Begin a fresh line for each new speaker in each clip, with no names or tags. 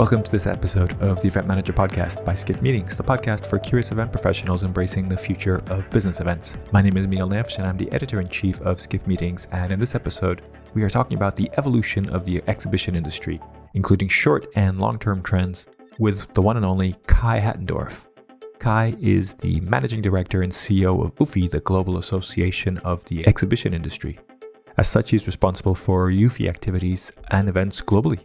Welcome to this episode of the Event Manager Podcast by Skift Meetings, the podcast for curious event professionals embracing the future of business events. My name is Miguel Neves, and I'm the editor in chief of Skift Meetings. And in this episode, we are talking about the evolution of the exhibition industry, including short and long term trends, with the one and only Kai Hattendorf. Kai is the managing director and CEO of UFI, the Global Association of the Exhibition Industry. As such, he's responsible for UFI activities and events globally.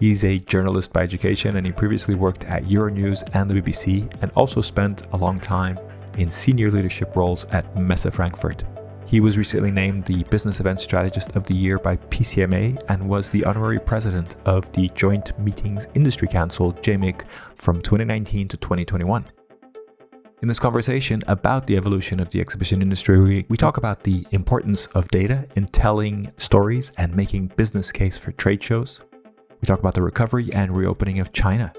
He's a journalist by education and he previously worked at Euronews and the BBC and also spent a long time in senior leadership roles at Messe Frankfurt. He was recently named the Business Event Strategist of the Year by PCMA and was the honorary president of the Joint Meetings Industry Council, JMIC, from 2019 to 2021. In this conversation about the evolution of the exhibition industry, we, we talk about the importance of data in telling stories and making business case for trade shows. We talk about the recovery and reopening of China.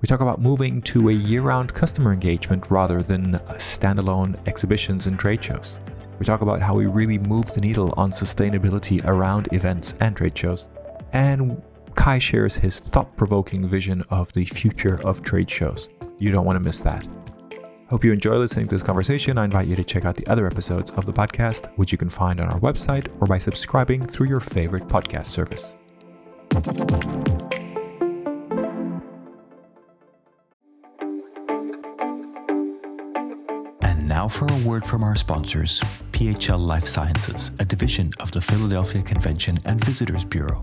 We talk about moving to a year round customer engagement rather than standalone exhibitions and trade shows. We talk about how we really move the needle on sustainability around events and trade shows. And Kai shares his thought provoking vision of the future of trade shows. You don't want to miss that. Hope you enjoy listening to this conversation. I invite you to check out the other episodes of the podcast, which you can find on our website or by subscribing through your favorite podcast service.
And now for a word from our sponsors PHL Life Sciences, a division of the Philadelphia Convention and Visitors Bureau.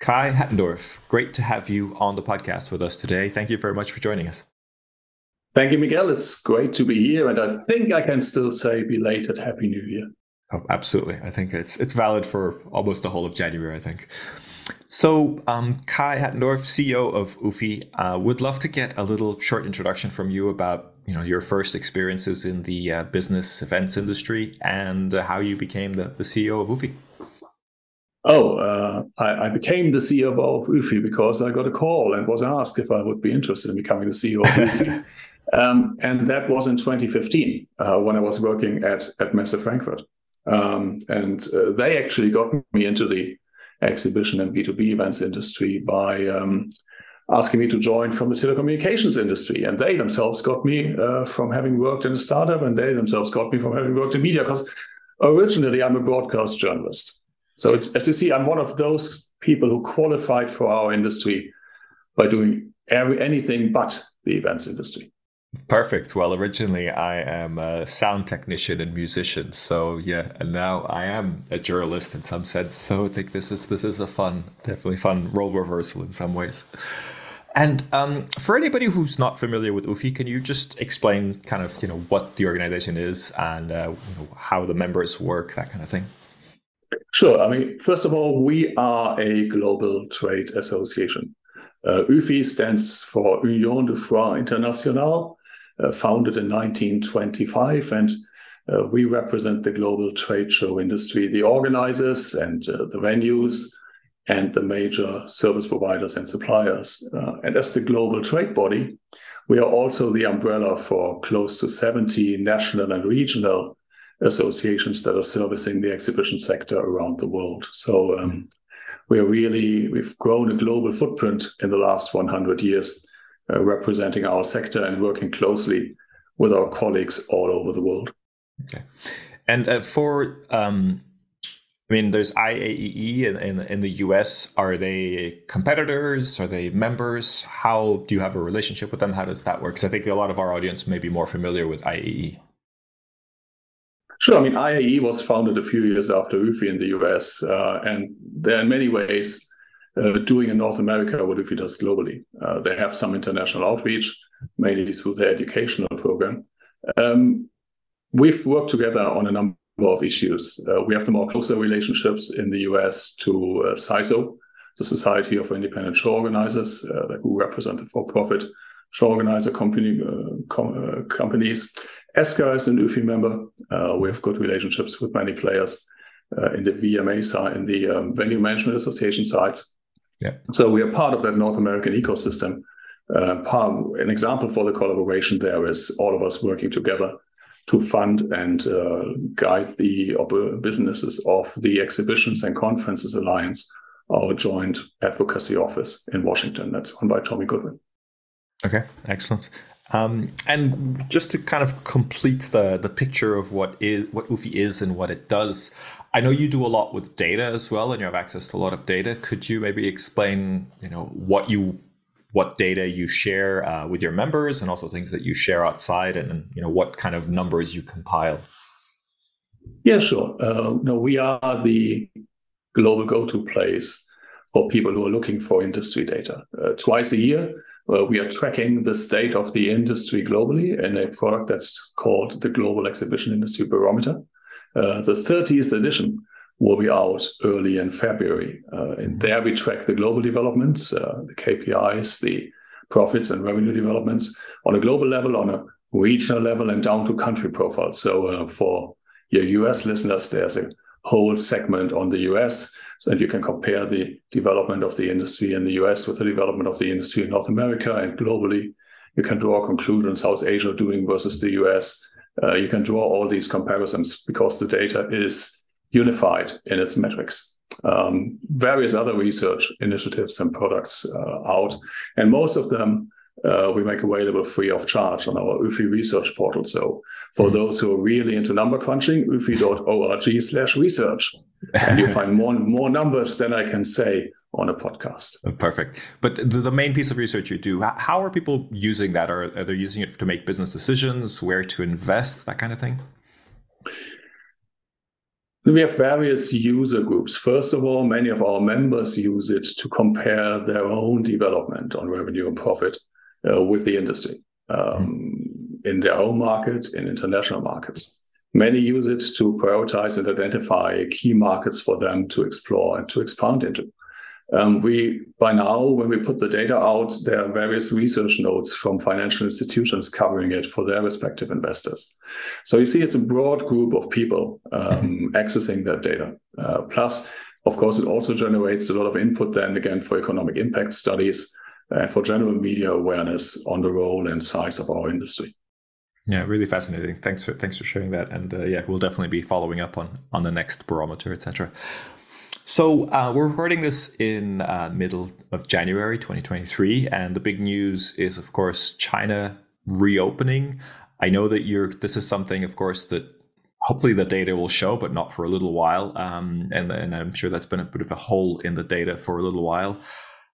Kai Hattendorf, great to have you on the podcast with us today. Thank you very much for joining us.
Thank you, Miguel. It's great to be here, and I think I can still say belated Happy New Year.
Oh, absolutely. I think it's it's valid for almost the whole of January. I think. So, um, Kai Hattendorf, CEO of UFI, uh, would love to get a little short introduction from you about you know your first experiences in the uh, business events industry and uh, how you became the, the CEO of UFI.
Oh, uh, I, I, became the CEO of UFI because I got a call and was asked if I would be interested in becoming the CEO of UFI. um, and that was in 2015 uh, when I was working at, at Messe Frankfurt. Um, and uh, they actually got me into the exhibition and B2B events industry by um, asking me to join from the telecommunications industry. And they themselves got me uh, from having worked in a startup, and they themselves got me from having worked in media because originally I'm a broadcast journalist. So as you see, I'm one of those people who qualified for our industry by doing every, anything but the events industry.
Perfect. Well, originally I am a sound technician and musician, so yeah, and now I am a journalist in some sense. So I think this is this is a fun, definitely fun role reversal in some ways. And um, for anybody who's not familiar with UFI, can you just explain kind of you know what the organization is and uh, you know, how the members work, that kind of thing?
Sure. I mean, first of all, we are a global trade association. Uh, UFI stands for Union des Foires Internationales, uh, founded in 1925, and uh, we represent the global trade show industry, the organizers and uh, the venues, and the major service providers and suppliers. Uh, and as the global trade body, we are also the umbrella for close to 70 national and regional associations that are servicing the exhibition sector around the world. So um, we're really we've grown a global footprint in the last 100 years, uh, representing our sector and working closely with our colleagues all over the world.
Okay, and uh, for um, I mean, there's IAEE in, in, in the US. Are they competitors? Are they members? How do you have a relationship with them? How does that work? Because I think a lot of our audience may be more familiar with IAEE.
Sure. I mean, IAEE was founded a few years after UFI in the US, uh, and they're in many ways uh, doing in North America what UFI does globally. Uh, they have some international outreach, mainly through their educational program. Um, we've worked together on a number of issues. Uh, we have the more closer relationships in the US to uh, SISO, the Society of Independent Show Organizers, uh, who represent the for-profit show organizer company, uh, com- uh, companies. ESCA is an UFI member. Uh, we have good relationships with many players in the VMA side, in the um, Venue Management Association side. Yeah. So we are part of that North American ecosystem. Part, an example for the collaboration there is all of us working together to fund and uh, guide the businesses of the Exhibitions and Conferences Alliance, our joint advocacy office in Washington. That's run by Tommy Goodwin.
Okay, excellent. Um, and just to kind of complete the the picture of what is what UFI is and what it does, I know you do a lot with data as well, and you have access to a lot of data. Could you maybe explain, you know, what you what data you share uh, with your members, and also things that you share outside, and you know what kind of numbers you compile?
Yeah, sure. Uh, no, we are the global go-to place for people who are looking for industry data. Uh, twice a year, we are tracking the state of the industry globally in a product that's called the Global Exhibition Industry Barometer. Uh, the 30th edition will be out early in February. Uh, and there we track the global developments, uh, the KPIs, the profits and revenue developments on a global level, on a regional level, and down to country profiles. So uh, for your US listeners, there's a whole segment on the US so you can compare the development of the industry in the US with the development of the industry in North America and globally. You can draw conclusions how's Asia doing versus the US. Uh, you can draw all these comparisons because the data is unified in its metrics. Um, various other research initiatives and products uh, out, and most of them uh, we make available free of charge on our UFI research portal. So for mm-hmm. those who are really into number crunching, ufi.org slash research. And you'll find more, more numbers than I can say on a podcast.
Oh, perfect. But the, the main piece of research you do, how are people using that? Are, are they using it to make business decisions, where to invest, that kind of thing?
We have various user groups. First of all, many of our members use it to compare their own development on revenue and profit uh, with the industry um, mm. in their home market, in international markets. Many use it to prioritize and identify key markets for them to explore and to expand into. Um, we by now, when we put the data out, there are various research notes from financial institutions covering it for their respective investors. So you see, it's a broad group of people um, mm-hmm. accessing that data. Uh, plus, of course, it also generates a lot of input then again for economic impact studies and for general media awareness on the role and size of our industry.
Yeah, really fascinating. Thanks for thanks for sharing that, and uh, yeah, we'll definitely be following up on on the next barometer, etc. So uh, we're recording this in uh, middle of January 2023, and the big news is, of course, China reopening. I know that you're. This is something, of course, that hopefully the data will show, but not for a little while. Um, and, and I'm sure that's been a bit of a hole in the data for a little while.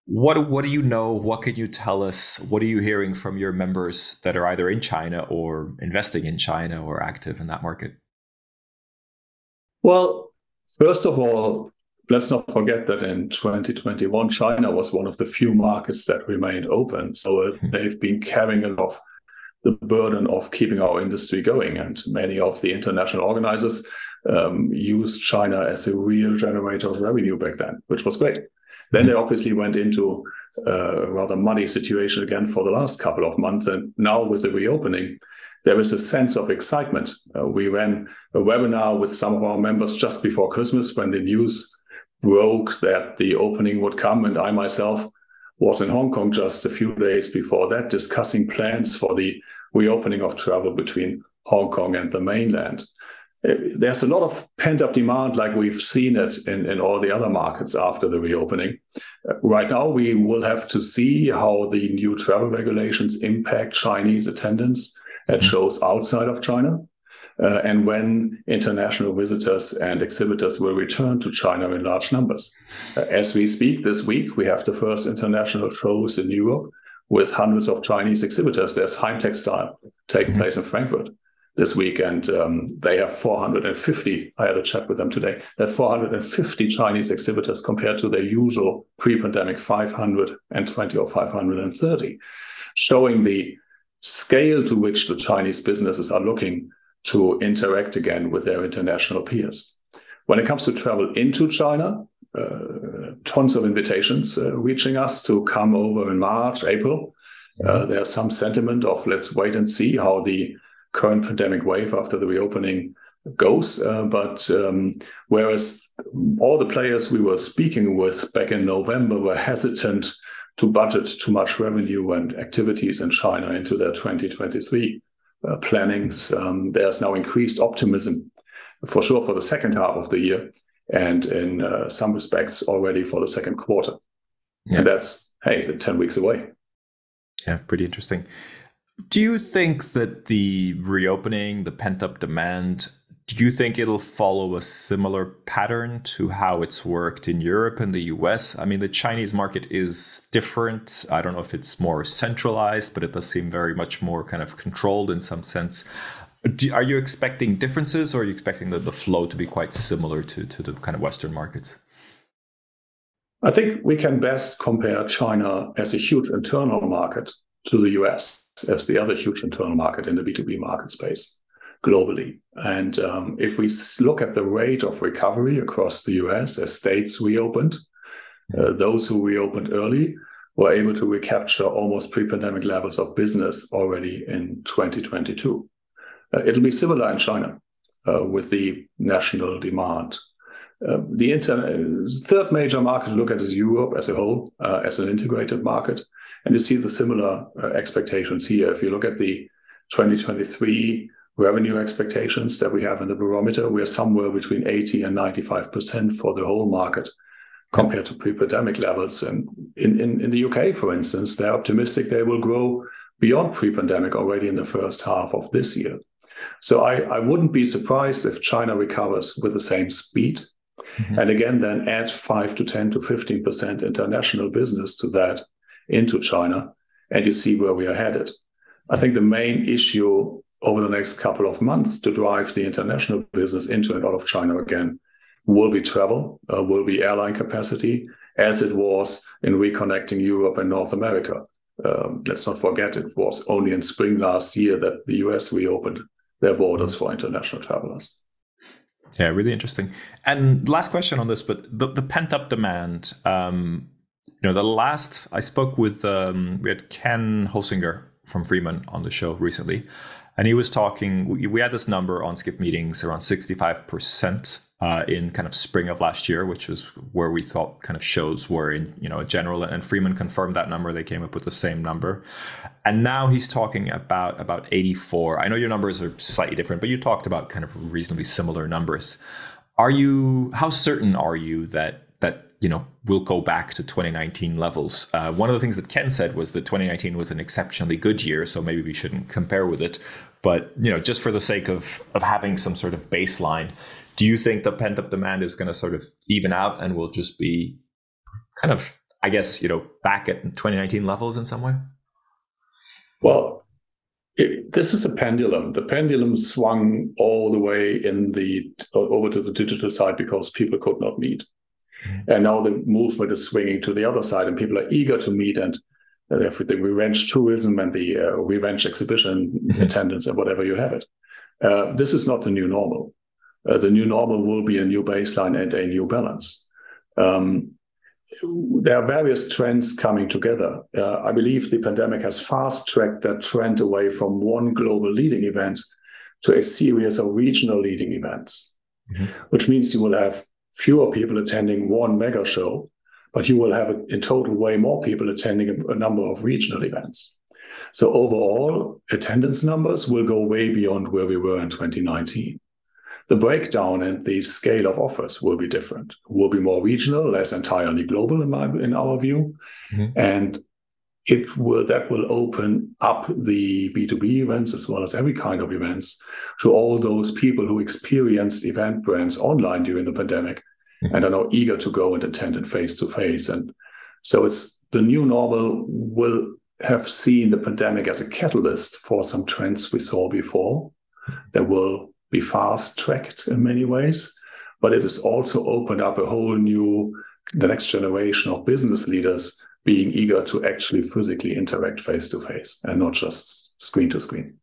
What what do you know? What can you tell us? What are you hearing from your members that are either in China or investing in China or active in that market?
Well, first of all, let's not forget that in 2021, China was one of the few markets that remained open. So mm-hmm. they've been carrying a lot of the burden of keeping our industry going. And many of the international organizers um, used China as a real generator of revenue back then, which was great. Then they obviously went into a rather muddy situation again for the last couple of months. And now with the reopening, there is a sense of excitement. Uh, we ran a webinar with some of our members just before Christmas when the news broke that the opening would come. And I myself was in Hong Kong just a few days before that, discussing plans for the reopening of travel between Hong Kong and the mainland there's a lot of pent up demand, like we've seen it in, in all the other markets after the reopening. Uh, right now, we will have to see how the new travel regulations impact Chinese attendance at mm-hmm. shows outside of China. Uh, and when international visitors and exhibitors will return to China in large numbers. Uh, as we speak this week, we have the first international shows in Europe with hundreds of Chinese exhibitors. There's Heimtextil taking mm-hmm. place in Frankfurt this week, and um, they have 450. I had a chat with them today. They have 450 Chinese exhibitors compared to their usual pre-pandemic 520 or 530, showing the scale to which the Chinese businesses are looking to interact again with their international peers. When it comes to travel into China, uh, tons of invitations uh, reaching us to come over in March, April. Uh, there's some sentiment of let's wait and see how the current pandemic wave after the reopening goes. Uh, but um, whereas all the players we were speaking with back in November were hesitant to budget too much revenue and activities in China into their 2023 uh, plannings, um, there's now increased optimism for sure for the second half of the year and in uh, some respects already for the second quarter. Yeah. And that's, hey, 10 weeks away.
Yeah, pretty interesting. Do you think that the reopening, the pent up demand, do you think it'll follow a similar pattern to how it's worked in Europe and the US? I mean, the Chinese market is different. I don't know if it's more centralized, but it does seem very much more kind of controlled in some sense. Do, are you expecting differences or are you expecting the, the flow to be quite similar to, to the kind of Western markets?
I think we can best compare China as a huge internal market to the US as the other huge internal market in the B2B market space globally. And um, if we look at the rate of recovery across the US as states reopened, uh, those who reopened early were able to recapture almost pre pandemic levels of business already in 2022. Uh, it'll be similar in China uh, with the national demand. Uh, the third major market to look at is Europe as a whole, uh, as an integrated market. And you see the similar uh, expectations here. If you look at the 2023 revenue expectations that we have in the barometer, we are somewhere between 80 and 95% for the whole market compared to pre-pandemic levels. And in, in, in the UK, for instance, they're optimistic they will grow beyond pre-pandemic already in the first half of this year. So I, I wouldn't be surprised if China recovers with the same speed. Mm-hmm. And again, then add 5 to 10 to 15% international business to that into China, and you see where we are headed. I think the main issue over the next couple of months to drive the international business into and out of China again will be travel, uh, will be airline capacity, as it was in reconnecting Europe and North America. Um, let's not forget it was only in spring last year that the US reopened their borders for international travelers.
Yeah, really interesting. And last question on this, but the, the pent up demand. Um, you know, the last I spoke with, um, we had Ken Holsinger from Freeman on the show recently, and he was talking. We, we had this number on Skift meetings around sixty five percent uh, in kind of spring of last year, which was where we thought kind of shows were in you know general. And Freeman confirmed that number. They came up with the same number, and now he's talking about about 84. I know your numbers are slightly different, but you talked about kind of reasonably similar numbers. Are you? How certain are you that that you know we'll go back to 2019 levels? Uh, one of the things that Ken said was that 2019 was an exceptionally good year, so maybe we shouldn't compare with it. But you know, just for the sake of of having some sort of baseline do you think the pent up demand is going to sort of even out and will just be kind of, I guess, you know, back at 2019 levels in some way?
Well, it, this is a pendulum. The pendulum swung all the way in the over to the digital side because people could not meet, mm-hmm. and now the movement is swinging to the other side, and people are eager to meet and uh, the revenge tourism and the uh, revenge exhibition mm-hmm. attendance and whatever you have it. Uh, this is not the new normal uh, the new normal will be a new baseline and a new balance. Um, there are various trends coming together. Uh, I believe the pandemic has fast tracked that trend away from one global leading event to a series of regional leading events, mm-hmm. which means you will have fewer people attending one mega show, but you will have in total way more people attending a, a number of regional events. So overall, attendance numbers will go way beyond where we were in 2019 the breakdown and the scale of offers will be different. Will be more regional, less entirely global in my in our view, mm-hmm. and it will that will open up the B2B events as well as every kind of events to all those people who experienced event brands online during the pandemic mm-hmm. and are now eager to go and attend it face to face. And so it's the new normal will have seen the pandemic as a catalyst for some trends we saw before that will fast tracked in many ways, but it has also opened up a whole new, the next generation of business leaders being eager to actually physically interact face to face and not just screen to screen.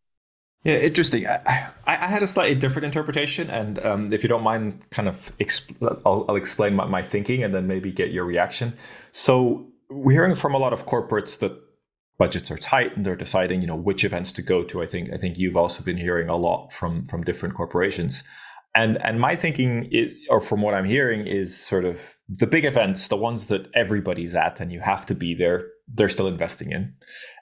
Yeah, interesting. I, I, had a slightly different interpretation, and um, if you don't mind, kind of, exp- I'll, I'll, explain my, my, thinking and then maybe get your reaction. So we're hearing from a lot of corporates that budgets are tight and they're deciding, you know, which events to go to. I think I think you've also been hearing a lot from from different corporations, and and my thinking, is, or from what I'm hearing, is sort of the big events, the ones that everybody's at and you have to be there. They're still investing in,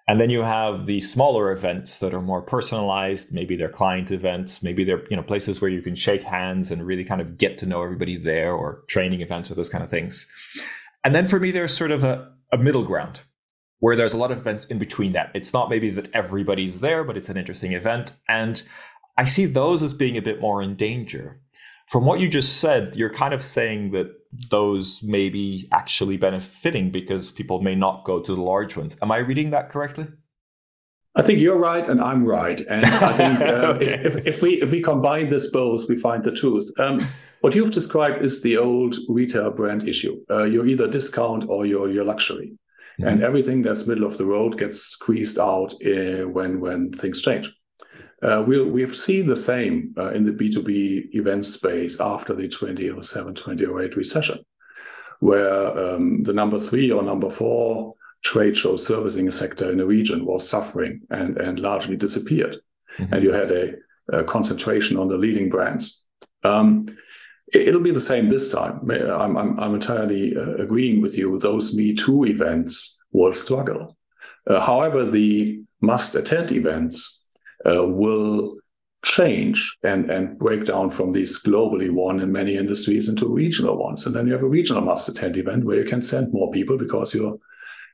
and then you have the smaller events that are more personalized. Maybe they're client events, maybe they're you know places where you can shake hands and really kind of get to know everybody there, or training events or those kind of things. And then for me, there's sort of a, a middle ground where there's a lot of events in between that. It's not maybe that everybody's there, but it's an interesting event. And I see those as being a bit more in danger. From what you just said, you're kind of saying that those may be actually benefiting because people may not go to the large ones. Am I reading that correctly?
I think you're right and I'm right. And I think uh, okay. if, if, we if we combine this both, we find the truth. Um, what you've described is the old retail brand issue. Uh, you're either discount or you're, you're luxury. Mm-hmm. And everything that's middle of the road gets squeezed out uh, when when things change. Uh, we we've seen the same uh, in the B2B event space after the 2007 2008 recession, where um, the number three or number four trade show servicing sector in the region was suffering and, and largely disappeared. Mm-hmm. And you had a, a, concentration on the leading brands. Um, It'll be the same this time. I'm, I'm, I'm entirely uh, agreeing with you. Those Me Too events will struggle. Uh, however, the must attend events uh, will change and, and break down from these globally one in many industries into regional ones. And then you have a regional must attend event where you can send more people because you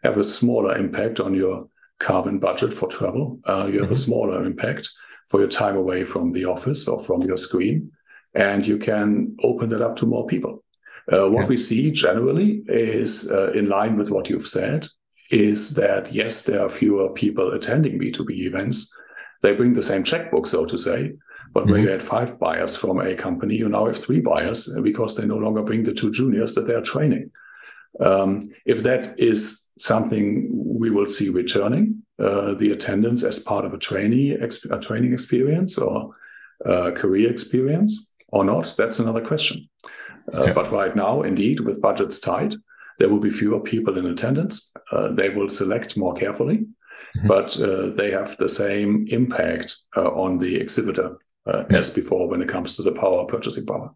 have a smaller impact on your carbon budget for travel. Uh, you have mm-hmm. a smaller impact for your time away from the office or from your screen and you can open that up to more people. Uh, what yeah. we see generally is uh, in line with what you've said is that yes, there are fewer people attending B2B events. They bring the same checkbook, so to say. But mm-hmm. where you had five buyers from a company, you now have three buyers because they no longer bring the two juniors that they are training. Um, if that is something we will see returning, uh, the attendance as part of a trainee a training experience or uh, career experience, or not, that's another question. Uh, But right now, indeed, with budgets tight, there will be fewer people in attendance. Uh, they will select more carefully, mm-hmm. but uh, they have the same impact uh, on the exhibitor uh, yeah. as before when it comes to the power purchasing power.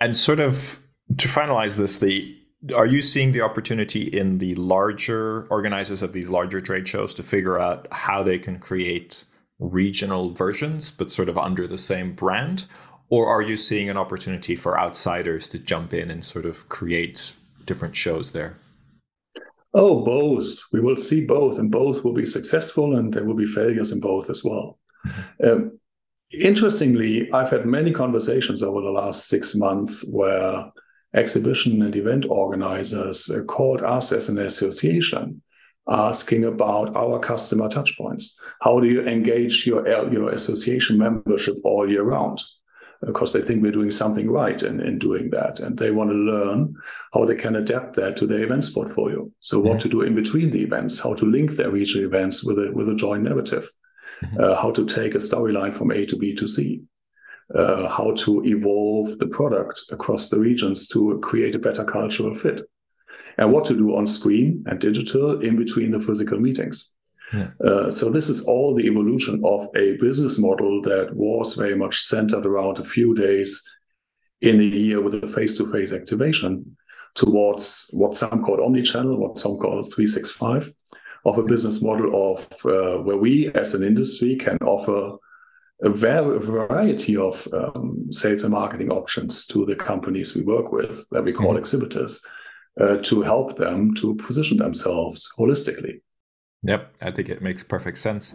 And sort of to finalize this, the are you seeing the opportunity in the larger organizers of these larger trade shows to figure out how they can create regional versions, but sort of under the same brand? Or are you seeing an opportunity for outsiders to jump in and sort of create different shows there?
Oh, both. We will see both, and both will be successful, and there will be failures in both as well. Mm-hmm. Um, interestingly, I've had many conversations over the last six months where exhibition and event organizers uh, called us as an association asking about our customer touchpoints. How do you engage your, your association membership all year round? Because they think we're doing something right in, in doing that. And they want to learn how they can adapt that to their events portfolio. So what mm-hmm. to do in between the events, how to link their regional events with a, with a joint narrative, mm-hmm. uh, how to take a storyline from A to B to C. Uh, how to evolve the product across the regions to create a better cultural fit, and what to do on screen and digital in between the physical meetings. Yeah. Uh, so this is all the evolution of a business model that was very much centered around a few days in a year with a face-to-face activation towards what some call omni-channel, what some call 365, of a business model of uh, where we as an industry can offer a variety of um, sales and marketing options to the companies we work with that we call mm-hmm. exhibitors uh, to help them to position themselves holistically.
Yep, I think it makes perfect sense.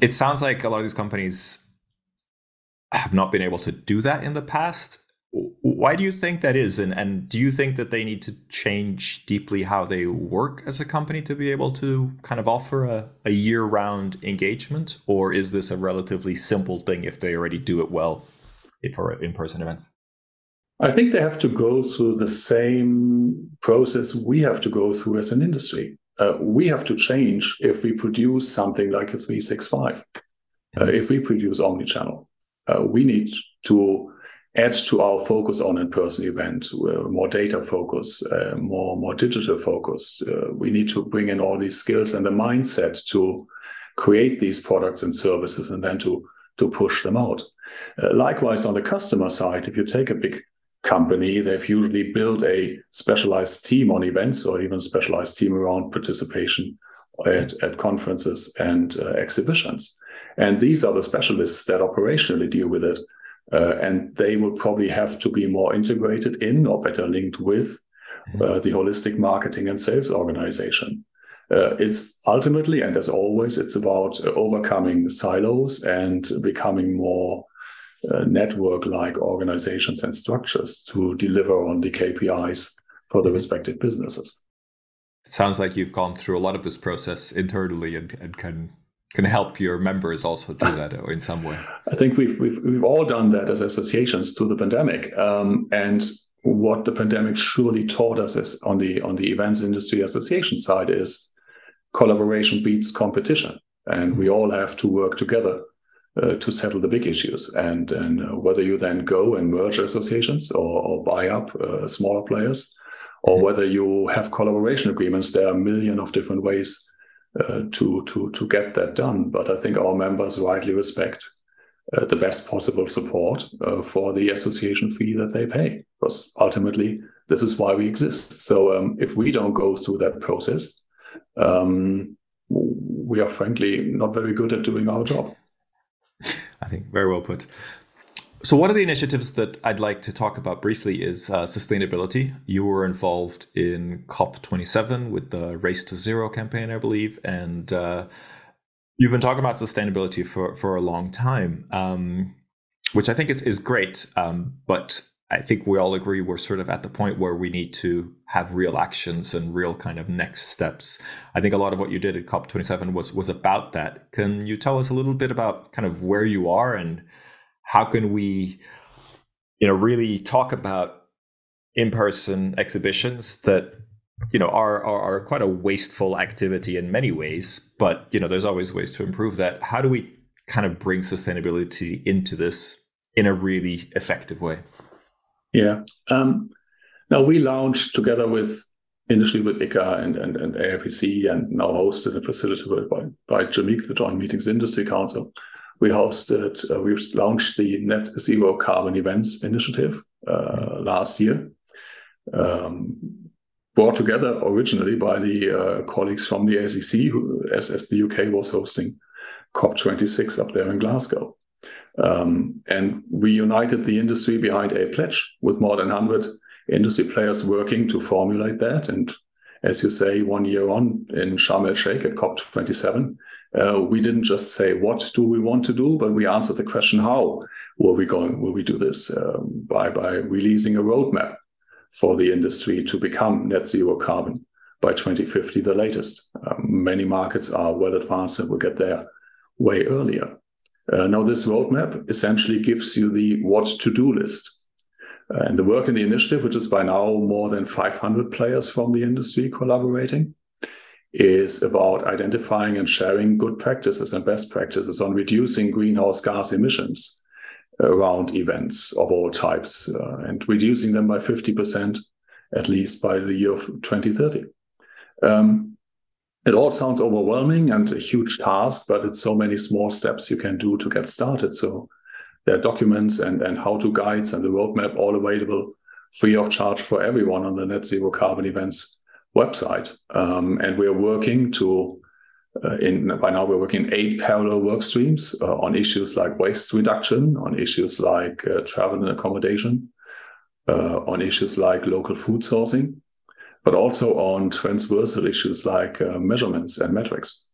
It sounds like a lot of these companies have not been able to do that in the past. Why do you think that is? And, and do you think that they need to change deeply how they work as a company to be able to kind of offer a, a year round engagement? Or is this a relatively simple thing if they already do it well for in person events?
I think they have to go through the same process we have to go through as an industry uh, we have to change if we produce something like a 365. Uh, if we produce omnichannel, uh, we need to add to our focus on in-person event, uh, more data focus, uh, more more digital focus. Uh, we need to bring in all these skills and the mindset to create these products and services, and then to to push them out. likewise, on the customer side, if you take a big company, they've usually built a specialized team on events or even a specialized team around participation at, at conferences and uh, exhibitions. And these are the specialists that operationally deal with it. Uh, and they will probably have to be more integrated in or better linked with mm-hmm. uh, the holistic marketing and sales organization. Uh, it's ultimately, and as always, it's about overcoming silos and becoming more uh, network like organizations and structures to deliver on the KPIs for the respective businesses.
It sounds like you've gone through a lot of this process internally and, and can can help your members also do that in some way.
I think we've we've we've all done that as associations through the pandemic, um, and what the pandemic surely taught us is on the on the events industry association side is collaboration beats competition, and we all have to work together uh, to settle the big issues. And, and uh, whether you then go and merge associations or, or buy up uh, smaller players, or mm-hmm. whether you have collaboration agreements, there are a million of different ways uh, to to to get that done. But I think our members rightly respect uh, the best possible support uh, for the association fee that they pay, because ultimately this is why we exist. So um, if we don't go through that process, um, we are frankly not very good at doing our job.
I think very well put. So, one of the initiatives that I'd like to talk about briefly is uh, sustainability. You were involved in COP27 with the Race to Zero campaign, I believe, and uh, you've been talking about sustainability for, for a long time, um, which I think is, is great. Um, but I think we all agree we're sort of at the point where we need to have real actions and real kind of next steps. I think a lot of what you did at COP27 was was about that. Can you tell us a little bit about kind of where you are and how can we, you know, really talk about in-person exhibitions that you know are, are, are quite a wasteful activity in many ways, but you know there's always ways to improve that. How do we kind of bring sustainability into this in a really effective way?
Yeah. Um, now we launched together with initially with ICCA and, and, and AIPC and now hosted and facilitated by, by JMIC, the Joint Meetings Industry Council. We hosted, uh, we launched the Net Zero Carbon Events Initiative uh, last year, um, brought together originally by the uh, colleagues from the ACC, who, as, as the UK was hosting COP26 up there in Glasgow. Um, and we united the industry behind a pledge with more than 100 industry players working to formulate that. And as you say, one year on in Sharm el Sheikh at COP27, uh, we didn't just say what do we want to do, but we answered the question how will we going will we do this um, by by releasing a roadmap for the industry to become net zero carbon by 2050, the latest. Um, many markets are well advanced and will get there way earlier. Uh, now, this roadmap essentially gives you the what to do list. Uh, and the work in the initiative, which is by now more than 500 players from the industry collaborating, is about identifying and sharing good practices and best practices on reducing greenhouse gas emissions around events of all types uh, and reducing them by 50% at least by the year of 2030. Um, it all sounds overwhelming and a huge task, but it's so many small steps you can do to get started. So there are documents and, and how to guides and the roadmap all available free of charge for everyone on the Net Zero Carbon Events website. Um, and we're working to, uh, in by now we're working in eight parallel work streams uh, on issues like waste reduction, on issues like uh, travel and accommodation, uh, on issues like local food sourcing but also on transversal issues like uh, measurements and metrics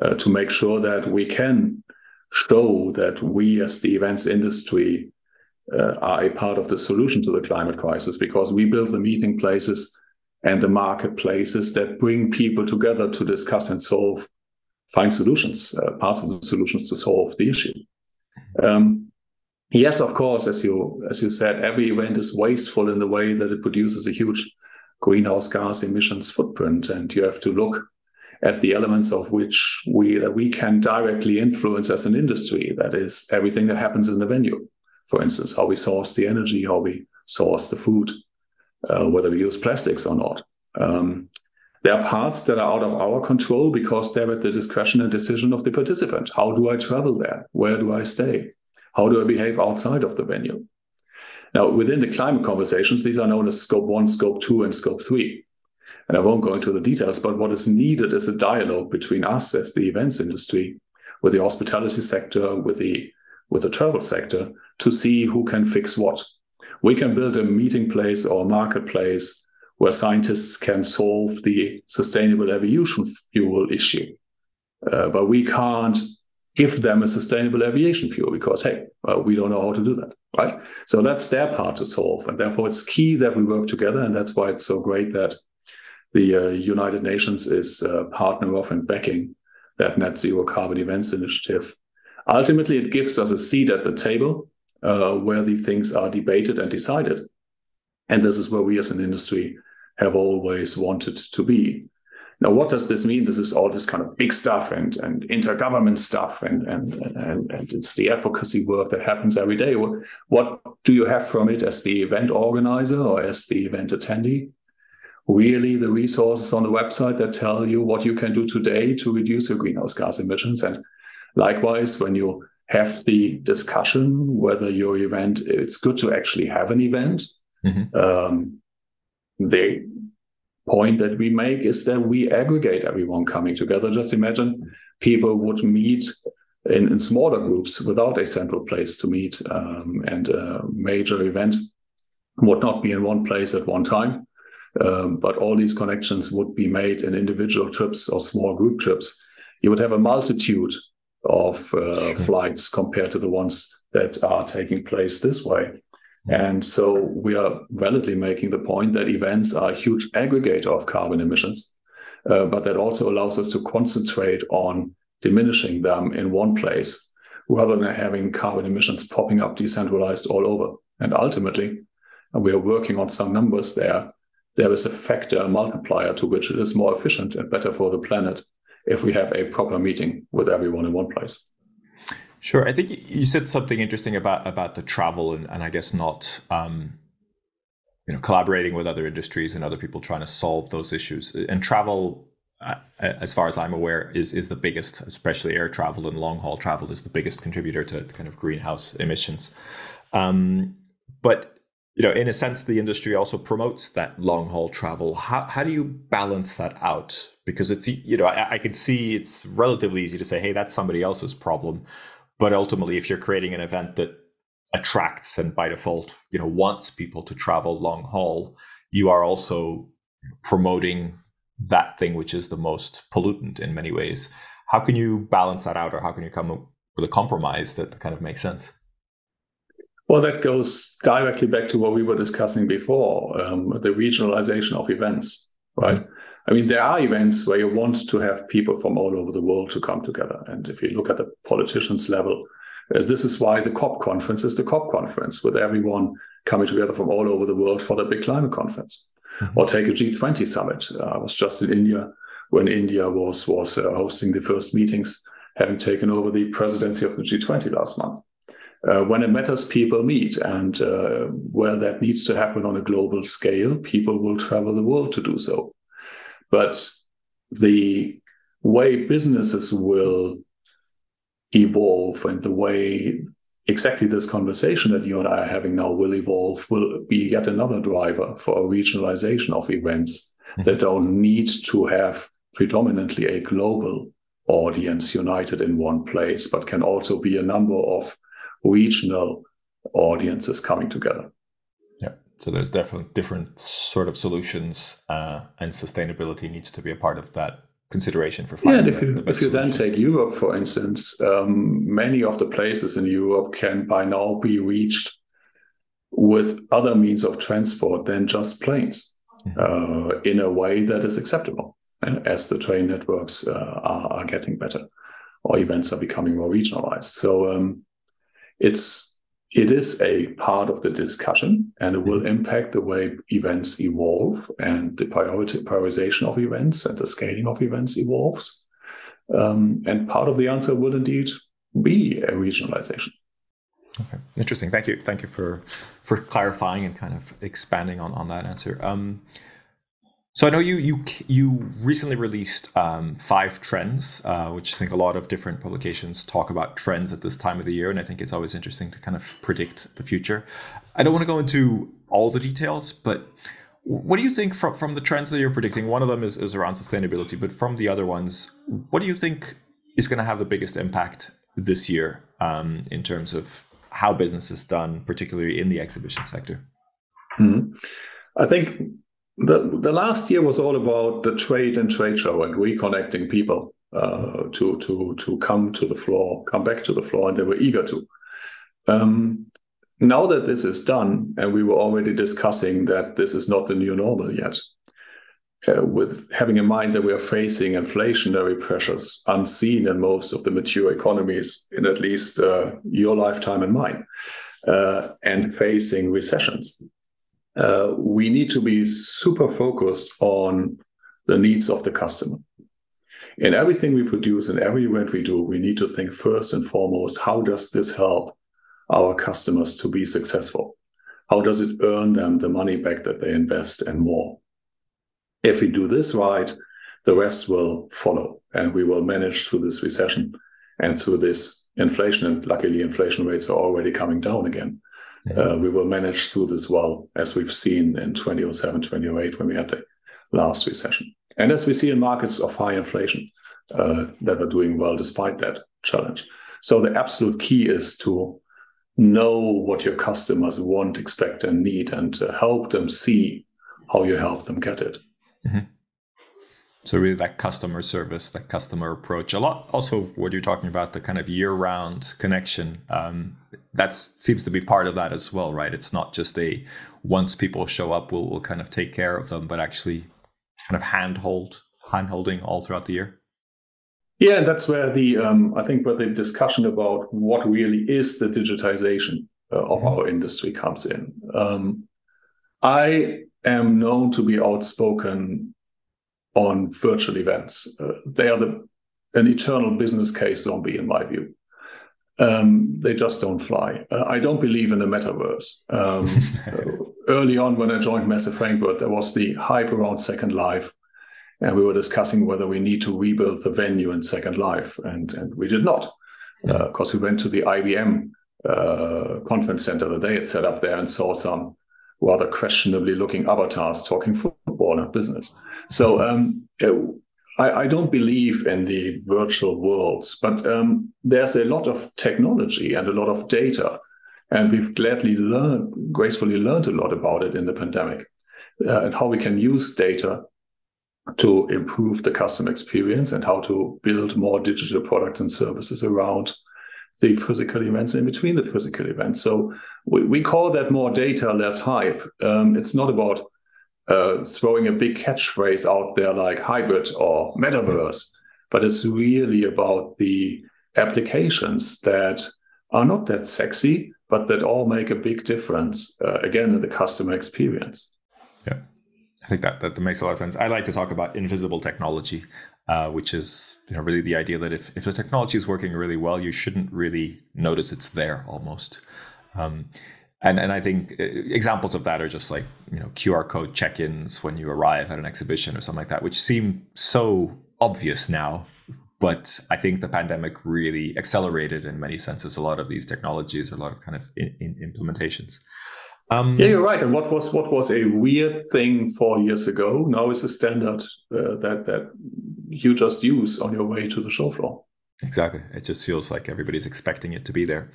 uh, to make sure that we can show that we as the events industry uh, are a part of the solution to the climate crisis because we build the meeting places and the marketplaces that bring people together to discuss and solve find solutions uh, parts of the solutions to solve the issue. Um, yes of course as you as you said every event is wasteful in the way that it produces a huge greenhouse gas emissions footprint, and you have to look at the elements of which we that we can directly influence as an industry. That is everything that happens in the venue. For instance, how we source the energy, how we source the food, uh, whether we use plastics or not. Um, there are parts that are out of our control because they're at the discretion and decision of the participant. How do I travel there? Where do I stay? How do I behave outside of the venue? Now, within the climate conversations, these are known as scope one, scope two, and scope three. And I won't go into the details, but what is needed is a dialogue between us as the events industry, with the hospitality sector, with the with the travel sector, to see who can fix what. We can build a meeting place or marketplace where scientists can solve the sustainable aviation fuel issue. Uh, but we can't give them a sustainable aviation fuel because, hey, well, we don't know how to do that, right? So that's their part to solve. And therefore, it's key that we work together. And that's why it's so great that the uh, United Nations is a partner of and backing that net zero carbon events initiative. Ultimately, it gives us a seat at the table uh, where the things are debated and decided. And this is where we as an industry have always wanted to be. Now, what does this mean? This is all this kind of big stuff and, and intergovernment stuff, and, and, and, and it's the advocacy work that happens every day. What, what do you have from it as the event organizer or as the event attendee? Really, the resources on the website that tell you what you can do today to reduce your greenhouse gas emissions. And likewise, when you have the discussion whether your event, it's good to actually have an event. Mm-hmm. Um, they point that we make is that we aggregate everyone coming together. Just imagine people would meet in, in smaller groups without a central place to meet, um, and a major event would not be in one place at one time. Um, but all these connections would be made in individual trips or small group trips. You would have a multitude of uh, flights compared to the ones that are taking place this way. And so we are validly making the point that events are a huge aggregator of carbon emissions, uh, but that also allows us to concentrate on diminishing them in one place rather than having carbon emissions popping up decentralized all over. And ultimately, and we are working on some numbers there, there is a factor, a multiplier to which it is more efficient and better for the planet if we have a proper meeting with everyone in one place.
Sure. I think you said something interesting about about the travel and, and I guess not um, you know collaborating with other industries and other people trying to solve those issues. And travel, uh, as far as I'm aware, is is the biggest, especially air travel and long haul travel, is the biggest contributor to kind of greenhouse emissions. Um, but you know, in a sense, the industry also promotes that long haul travel. How how do you balance that out? Because it's you know I, I can see it's relatively easy to say, hey, that's somebody else's problem but ultimately, if you're creating an event that attracts and by default, you know, wants people to travel long haul, you are also promoting that thing which is the most pollutant in many ways. How can you balance that out, or how can you come up with a compromise that kind of makes sense?
Well, that goes directly back to what we were discussing before um, the regionalization of events, right? Mm-hmm. I mean, there are events where you want to have people from all over the world to come together. And if you look at the politicians level, uh, this is why the COP conference is the COP conference, with everyone coming together from all over the world for the big climate conference. Mm-hmm. Or take a G20 summit. Uh, I was just in India when India was was uh, hosting the first meetings, having taken over the presidency of the G20 last month. Uh, when it matters, people meet, and uh, where that needs to happen on a global scale, people will travel the world to do so. But the way businesses will evolve and the way exactly this conversation that you and I are having now will evolve will be yet another driver for a regionalization of events mm-hmm. that don't need to have predominantly a global audience united in one place, but can also be a number of regional audiences coming together.
Yeah, so there's definitely different sort of solutions, uh, and sustainability needs to be a part of that consideration for
yeah, and if you, the if you then take Europe, for instance, um, many of the places in Europe can by now be reached with other means of transport than just planes mm-hmm. uh, in a way that is acceptable uh, as the train networks uh, are, are, getting better or events are becoming more regionalized. So um, it's it is a part of the discussion and it will impact the way events evolve and the priority, prioritization of events and the scaling of events evolves. Um, and part of the answer will indeed be a regionalization.
Okay, interesting. Thank you. Thank you for for clarifying and kind of expanding on on that answer. Um, so I know you you you recently released um, five trends, uh, which I think a lot of different publications talk about trends at this time of the year, and I think it's always interesting to kind of predict the future. I don't want to go into all the details, but what do you think from from the trends that you're predicting? One of them is is around sustainability, but from the other ones, what do you think is going to have the biggest impact this year um, in terms of how business is done, particularly in the exhibition sector?
Mm-hmm. I think the, the last year was all about the trade and trade show and reconnecting people uh, to to to come to the floor, come back to the floor, and they were eager to. Um, now that this is done, and we were already discussing that this is not the new normal yet, uh, with having in mind that we are facing inflationary pressures unseen in most of the mature economies, in at least uh, your lifetime and mine, uh, and facing recessions uh, we need to be super focused on the needs of the customer. In everything we produce, and every event we do, we need to think first and foremost how does this help our customers to be successful? How does it earn them the money back that they invest and more? If we do this right, the rest will follow and we will manage through this recession and through this inflation. And luckily, inflation rates are already coming down again uh, we will manage through this well, as we've seen in 2007, 2008, when we had the last recession. And as we see in markets of high inflation uh, that are doing well despite that challenge. So the absolute key is to know what your customers want, expect, and need, and to help them see how you help them get it. Mm-hmm.
So really that customer service, that customer approach, a lot also what you're talking about, the kind of year-round connection. Um, that seems to be part of that as well, right? It's not just a once people show up, we'll, we'll kind of take care of them, but actually kind of handhold, handholding all throughout the year.
Yeah, and that's where the um, I think where the discussion about what really is the digitization uh, of mm-hmm. our industry comes in. Um, I am known to be outspoken on virtual events. Uh, they are the, an eternal business case zombie, in my view. Um, they just don't fly. Uh, I don't believe in the metaverse. Um, early on, when I joined Messe Frankfurt, there was the hype around Second Life, and we were discussing whether we need to rebuild the venue in Second Life, and, and we did not, because uh, we went to the IBM uh, conference center that they had set up there and saw some rather questionably looking avatars talking football and business. So um, I, I, don't believe in the virtual worlds, but um, there's a lot of technology and a lot of data, and we've gladly learned, gracefully learned a lot about it in the pandemic, uh, and how we can use data to improve the customer experience and how to build more digital products and services around the physical events in between the physical events. So we, we call that more data, less hype. Um, it's not about uh, throwing a big catchphrase out there like hybrid or metaverse, but it's really about the applications that are not that sexy, but that all make a big difference, uh, again, in the customer experience.
Yeah. I think that, that makes a lot of sense. I like to talk about invisible technology, uh, which is you know really the idea that if, if the technology is working really well, you shouldn't really notice it's there almost. Um, and and I think uh, examples of that are just like you know QR code check-ins when you arrive at an exhibition or something like that, which seem so obvious now. But I think the pandemic really accelerated in many senses a lot of these technologies, a lot of kind of in, in implementations.
Um, yeah, you're right. And what was what was a weird thing four years ago now is a standard uh, that that you just use on your way to the show floor.
Exactly. It just feels like everybody's expecting it to be there.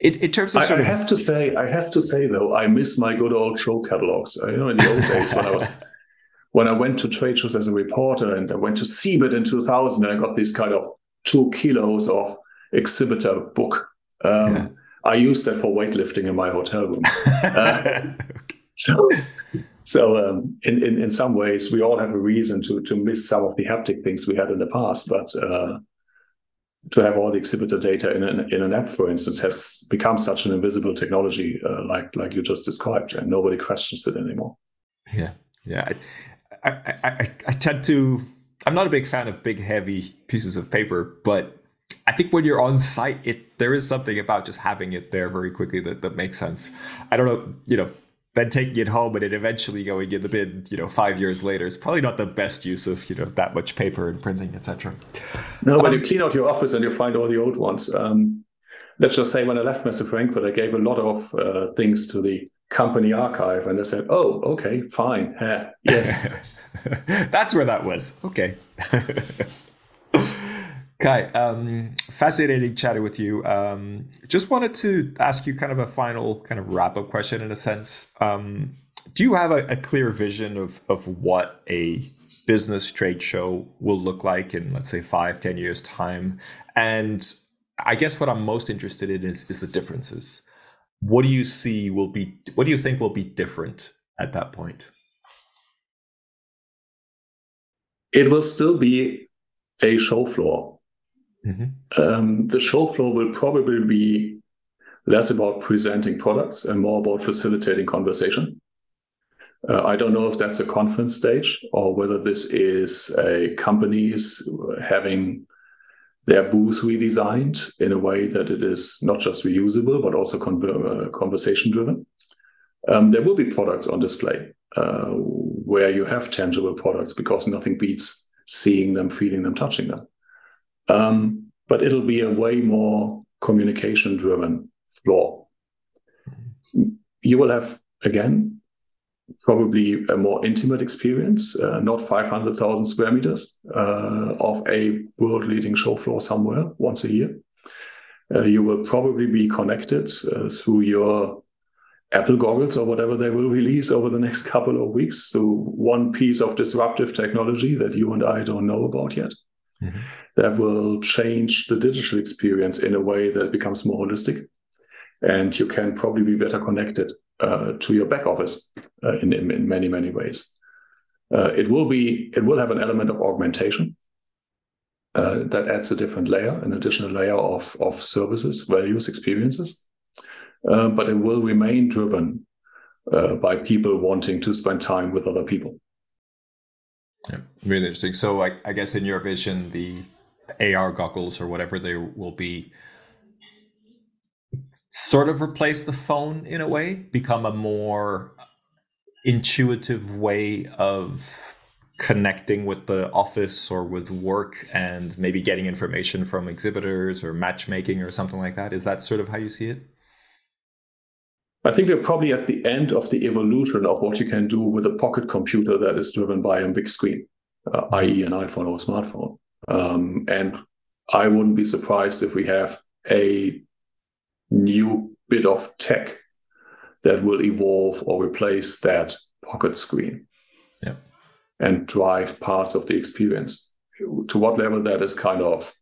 In, in terms of,
I, I have to say, I have to say though, I miss my good old show catalogs. You know, in the old days when I was when I went to trade shows as a reporter, and I went to CeBIT in 2000, and I got these kind of two kilos of exhibitor book. Um, yeah. I used that for weightlifting in my hotel room. uh, so, so um, in, in in some ways, we all have a reason to to miss some of the haptic things we had in the past, but. Uh, to have all the exhibitor data in an, in an app, for instance, has become such an invisible technology, uh, like like you just described, and nobody questions it anymore.
Yeah, yeah. I, I, I, I tend to. I'm not a big fan of big, heavy pieces of paper, but I think when you're on site, it there is something about just having it there very quickly that, that makes sense. I don't know, you know, then taking it home and it eventually going in the bin, you know, five years later is probably not the best use of, you know, that much paper and printing, etc.
No, when um, you clean out your office and you find all the old ones, um, let's just say when I left Messe Frankfurt, I gave a lot of uh, things to the company archive and I said, oh, okay, fine. yes.
That's where that was. Okay. Kai, um, fascinating chatting with you. Um, just wanted to ask you kind of a final kind of wrap up question in a sense. Um, do you have a, a, clear vision of, of what a business trade show will look like in, let's say, five, ten years' time? And I guess what I'm most interested in is, is the differences. What do you see will be, what do you think will be different at that point?
It will still be a show floor Mm-hmm. Um, the show floor will probably be less about presenting products and more about facilitating conversation. Uh, I don't know if that's a conference stage or whether this is a companies having their booth redesigned in a way that it is not just reusable but also conver- uh, conversation driven. Um, there will be products on display uh, where you have tangible products because nothing beats seeing them, feeling them, touching them. Um, but it'll be a way more communication driven floor. You will have, again, probably a more intimate experience, uh, not 500,000 square meters uh, of a world leading show floor somewhere once a year. Uh, you will probably be connected through your Apple goggles or whatever they will release over the next couple of weeks. So, one piece of disruptive technology that you and I don't know about yet mm-hmm. that will change the digital experience in a way that becomes more holistic. And you can probably be better connected uh, to your back office uh, in, in, in, many, many ways. Uh, it will be it will have an element of augmentation uh, that adds a different layer, an additional layer of, of services, values, experiences. Uh, but it will remain driven uh, by people wanting to spend time with other people.
Yeah, really interesting. So, I, I guess in your vision, the AR goggles or whatever they will be sort of replace the phone in a way, become a more intuitive way of connecting with the office or with work and maybe getting information from exhibitors or matchmaking or something like that. Is that sort of how you see it?
I think we're probably at the end of the evolution of what you can do with a pocket computer that is driven by a big screen, uh, i.e., an iPhone or a smartphone. Um, and I wouldn't be surprised if we have a new bit of tech that will evolve or replace that pocket screen
yeah.
and drive parts of the experience. To what level that is kind of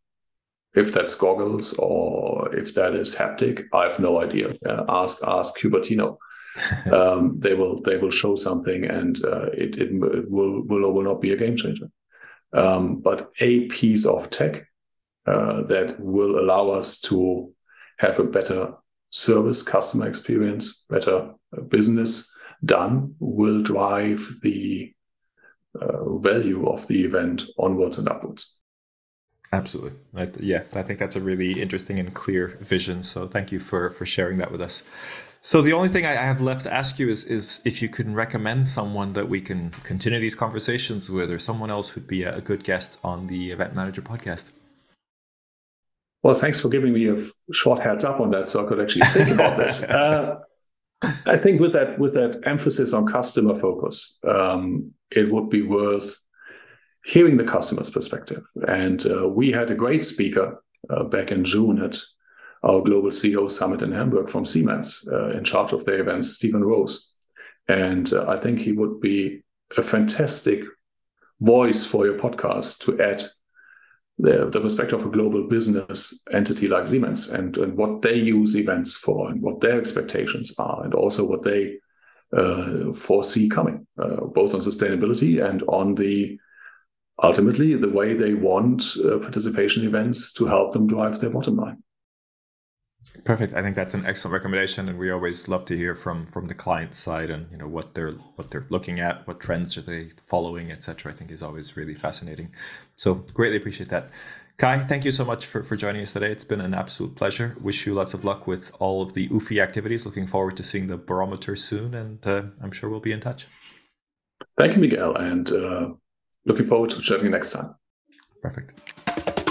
if that's goggles or if that is haptic, I have no idea. Uh, ask ask Cupertino. um, they will they will show something, and uh, it, it, it will will or will not be a game changer. Um, but a piece of tech uh, that will allow us to have a better service, customer experience, better business done will drive the uh, value of the event onwards and upwards.
Absolutely. I, yeah, I think that's a really interesting and clear vision. So thank you for for sharing that with us. So the only thing I have left to ask you is is if you can recommend someone that we can continue these conversations with, or someone else who'd be a good guest on the Event Manager podcast.
Well, thanks for giving me a short heads up on that, so I could actually think about this. Uh, I think with that with that emphasis on customer focus, um, it would be worth hearing the customer's perspective. And uh, we had a great speaker uh, back in June at our Global CEO Summit in Hamburg from Siemens, uh, in charge of the events, Stephen Rose. And uh, I think he would be a fantastic voice for your podcast to add the, the perspective of a global business entity like Siemens and, and what they use events for and what their expectations are, and also what they uh, foresee coming, uh, both on sustainability and on the ultimately the way they want uh, participation events to help them drive their bottom line.
Perfect. I think that's an excellent recommendation, and we always love to hear from from the client side and you know what they're what they're looking at, what trends are they following, etc. I think is always really fascinating. So greatly appreciate that. Kai, thank you so much for, for joining us today. It's been an absolute pleasure. Wish you lots of luck with all of the UFI activities. Looking forward to seeing the barometer soon, and uh, I'm sure we'll be in touch.
Thank you, Miguel, and uh, Looking forward to chatting next time.
Perfect.